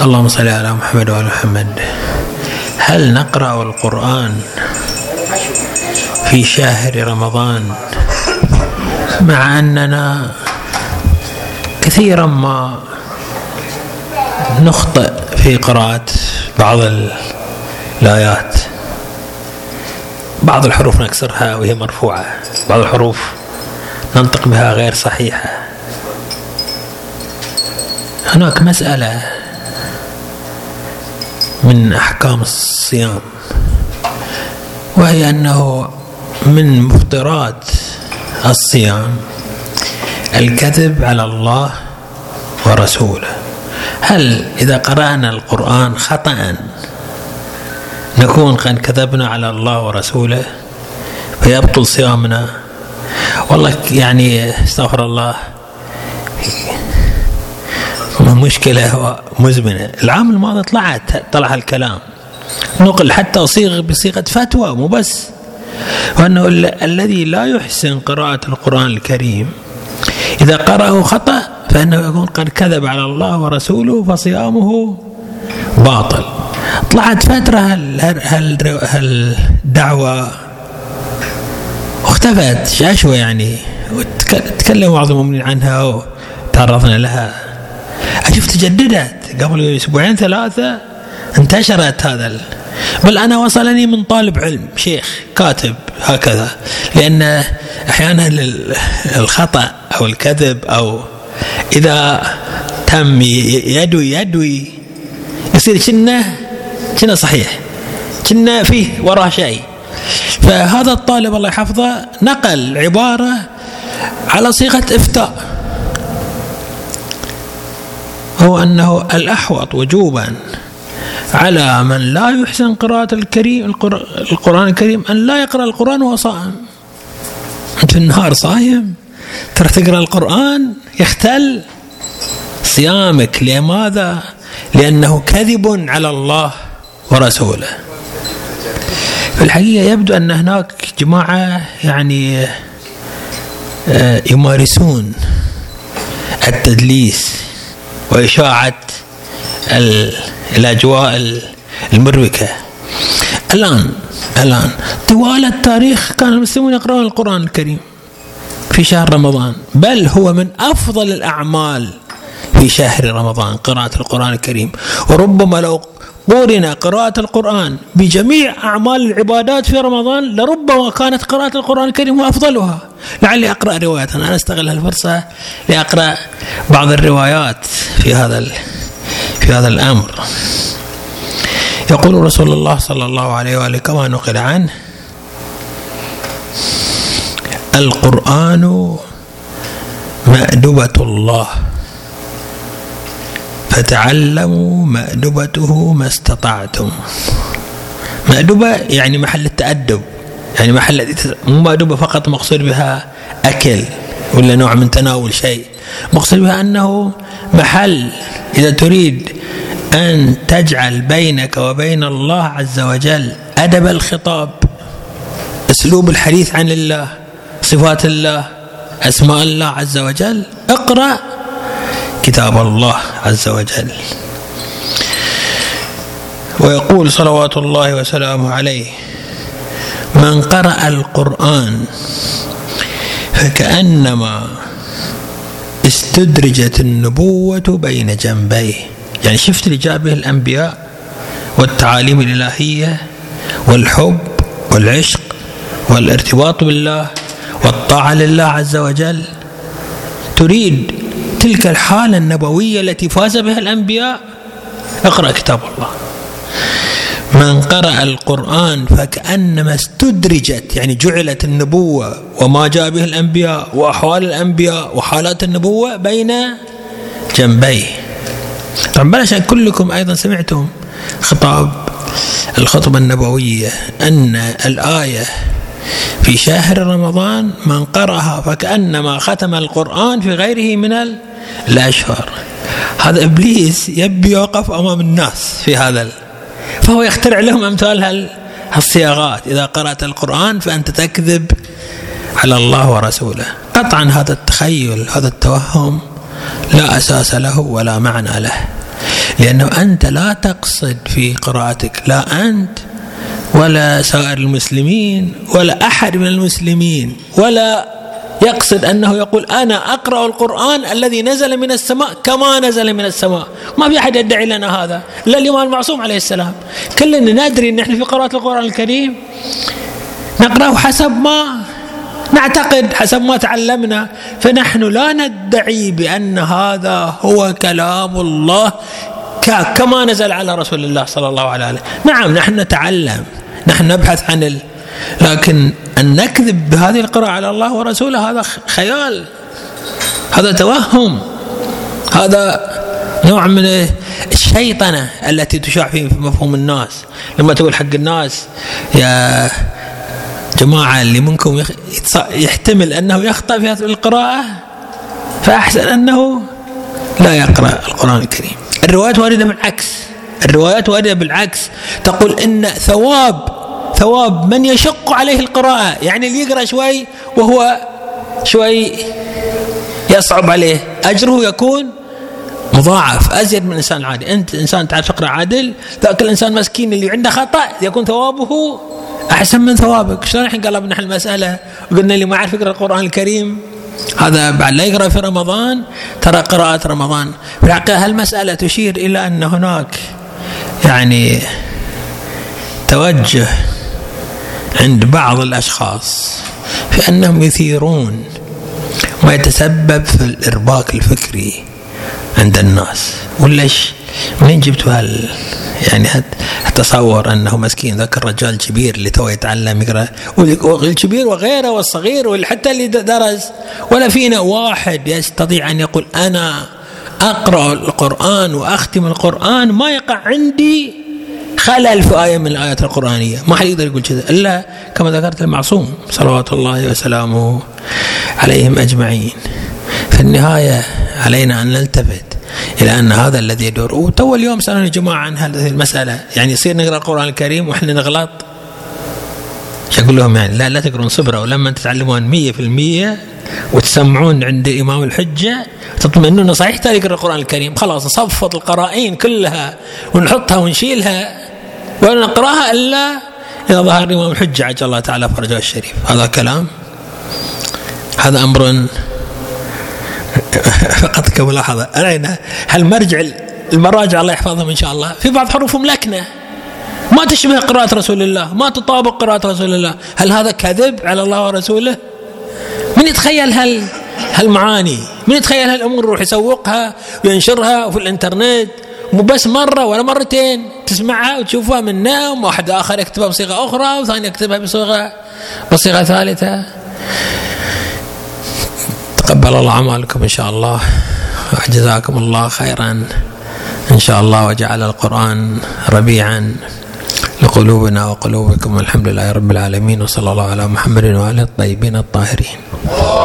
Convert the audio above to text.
اللهم صل على محمد وعلى محمد. هل نقرأ القرآن في شهر رمضان مع أننا كثيرا ما نخطئ في قراءة بعض الآيات؟ بعض الحروف نكسرها وهي مرفوعة. بعض الحروف ننطق بها غير صحيحة. هناك مسألة من أحكام الصيام وهي أنه من مفطرات الصيام الكذب على الله ورسوله. هل إذا قرأنا القرآن خطأ؟ نكون قد كذبنا على الله ورسوله فيبطل صيامنا؟ والله يعني استغفر الله مشكلة مزمنة. العام الماضي طلعت طلع الكلام. نقل حتى صيغ بصيغة فتوى مو بس. وأنه الذي لا يحسن قراءة القرآن الكريم إذا قرأه خطأ فإنه يكون قد كذب على الله ورسوله فصيامه باطل. طلعت فترة هالدعوة واختفت شاشوة يعني. وتكلم بعض المؤمنين عنها وتعرضنا لها. أشوف تجددت. قبل أسبوعين ثلاثة انتشرت هذا بل أنا وصلني من طالب علم شيخ كاتب هكذا. لأن أحيانا الخطأ أو الكذب أو إذا تم يدوي يدوي يصير كنا كنا صحيح كنا فيه وراه شيء. فهذا الطالب الله يحفظه نقل عبارة على صيغة إفتاء. هو أنه الأحوط وجوبا على من لا يحسن قراءة الكريم القرآن الكريم أن لا يقرأ القرآن وهو صائم. أنت في النهار صايم ترى تقرأ القرآن يختل صيامك. لماذا؟ لأنه كذب على الله ورسوله. في الحقيقة يبدو أن هناك جماعة يعني آه، يمارسون التدليس وإشاعة الأجواء المروكة. الآن الآن طوال التاريخ كان المسلمون يقرؤون القرآن الكريم في شهر رمضان. بل هو من أفضل الأعمال في شهر رمضان قراءة القرآن الكريم. وربما لو قورن قراءة القرآن بجميع أعمال العبادات في رمضان لربما كانت قراءة القرآن الكريم أفضلها. لعلي أقرأ رواية أنا أستغل الفرصة لأقرأ بعض الروايات في هذا في هذا الأمر. يقول رسول الله صلى الله عليه وآله كما نقل عنه القرآن مأدبة الله. فتعلموا مأدبته ما استطعتم. مأدبة يعني محل التأدب يعني محل مو مأدبة فقط مقصود بها أكل ولا نوع من تناول شيء مقصود بها أنه محل. إذا تريد أن تجعل بينك وبين الله عز وجل أدب الخطاب أسلوب الحديث عن الله صفات الله أسماء الله عز وجل اقرأ كتاب الله عز وجل. ويقول صلوات الله وسلامه عليه من قرأ القرآن فكأنما استدرجت النبوة بين جنبيه. يعني شفت اللي الأنبياء والتعاليم الإلهية والحب والعشق والارتباط بالله والطاعة لله عز وجل. تريد تلك الحالة النبوية التي فاز بها الأنبياء؟ اقرأ كتاب الله. من قرأ القرآن فكأنما استدرجت يعني جعلت النبوة وما جاء به الأنبياء وأحوال الأنبياء وحالات النبوة بين جنبيه. طبعا بلاش كلكم أيضا سمعتم خطاب الخطبة النبوية أن الآية في شهر رمضان من قرأها فكأنما ختم القرآن في غيره من الأشهر. هذا إبليس يبي يوقف أمام الناس في هذا فهو يخترع لهم أمثال هالصياغات. إذا قرأت القرآن فأنت تكذب على الله ورسوله. قطعا هذا التخيل هذا التوهم لا أساس له ولا معنى له. لأنه أنت لا تقصد في قراءتك لا أنت ولا سائر المسلمين ولا أحد من المسلمين ولا يقصد أنه يقول أنا أقرأ القرآن الذي نزل من السماء كما نزل من السماء. ما في أحد يدعي لنا هذا إلا الإمام المعصوم عليه السلام. كلنا ندري أن إحنا في قراءة القرآن الكريم نقرأه حسب ما نعتقد حسب ما تعلمنا. فنحن لا ندعي بأن هذا هو كلام الله كما نزل على رسول الله صلى الله عليه وسلم. نعم نحن نتعلم نحن نبحث عن. لكن أن نكذب بهذه القراءة على الله ورسوله هذا خيال. هذا توهم. هذا نوع من الشيطنة التي تشاع في مفهوم الناس. لما تقول حق الناس يا جماعة اللي منكم يحتمل أنه يخطأ في هذه القراءة فأحسن أنه لا يقرأ القرآن الكريم. الروايات واردة بالعكس الروايات واردة بالعكس. تقول إن ثواب ثواب من يشق عليه القراءة. يعني اللي يقرأ شوي وهو شوي يصعب عليه. أجره يكون مضاعف أزيد من الإنسان العادي. أنت إنسان تعرف تقرأ عادل ذاك الإنسان مسكين اللي عنده خطأ يكون ثوابه أحسن من ثوابك. شلون الحين قلبنا المسألة وقلنا اللي ما يعرف يقرأ القرآن الكريم هذا بعد لا يقرأ في رمضان ترى قراءة رمضان. في الحقيقة هالمسألة تشير إلى أن هناك يعني توجه عند بعض الأشخاص في أنهم يثيرون ما يتسبب في الإرباك الفكري عند الناس. وليش منين جبتوا هال؟ يعني اتصور أنه مسكين ذاك الرجال الكبير اللي تو يتعلم يقرأ والكبير وغيره والصغير وحتى اللي درس. ولا فينا واحد يستطيع أن يقول أنا أقرأ القرآن وأختم القرآن ما يقع عندي خلل في آية من الآيات القرآنية. ما حد يقدر يقول كذا. إلا كما ذكرت المعصوم صلوات الله وسلامه عليهم أجمعين. في النهاية علينا أن نلتفت إلى أن هذا الذي يدور. وتو اليوم سألوني جماعة عن هذه المسألة. يعني يصير نقرأ القرآن الكريم وإحنا نغلط. يقول لهم يعني لا لا تقرون صبرة ولما تتعلمون مية في المية وتسمعون عند إمام الحجة تطمئنون صحيح تقرأ القرآن الكريم. خلاص نصفط القرائن كلها ونحطها ونشيلها ولا نقرأها إلا إذا ظهر الامام الحجة. عجل الله تعالى فرجه الشريف. هذا كلام؟ هذا أمر فقط كملاحظة. علينا هل مرجع المراجع الله يحفظهم إن شاء الله؟ في بعض حروفهم لكنة. ما تشبه قراءة رسول الله ما تطابق قراءة رسول الله. هل هذا كذب على الله ورسوله؟ من يتخيل هل هالمعاني من يتخيل هالامور يروح يسوقها وينشرها وفي الإنترنت؟ مو بس مرة ولا مرتين تسمعها وتشوفها من نوم واحد آخر يكتبها بصيغة أخرى وثاني يكتبها بصيغة بصيغة ثالثة. تقبل الله أعمالكم إن شاء الله. وجزاكم الله خيرا إن شاء الله وجعل القرآن ربيعا. لقلوبنا وقلوبكم والحمد لله رب العالمين وصلى الله على محمد وآله الطيبين الطاهرين.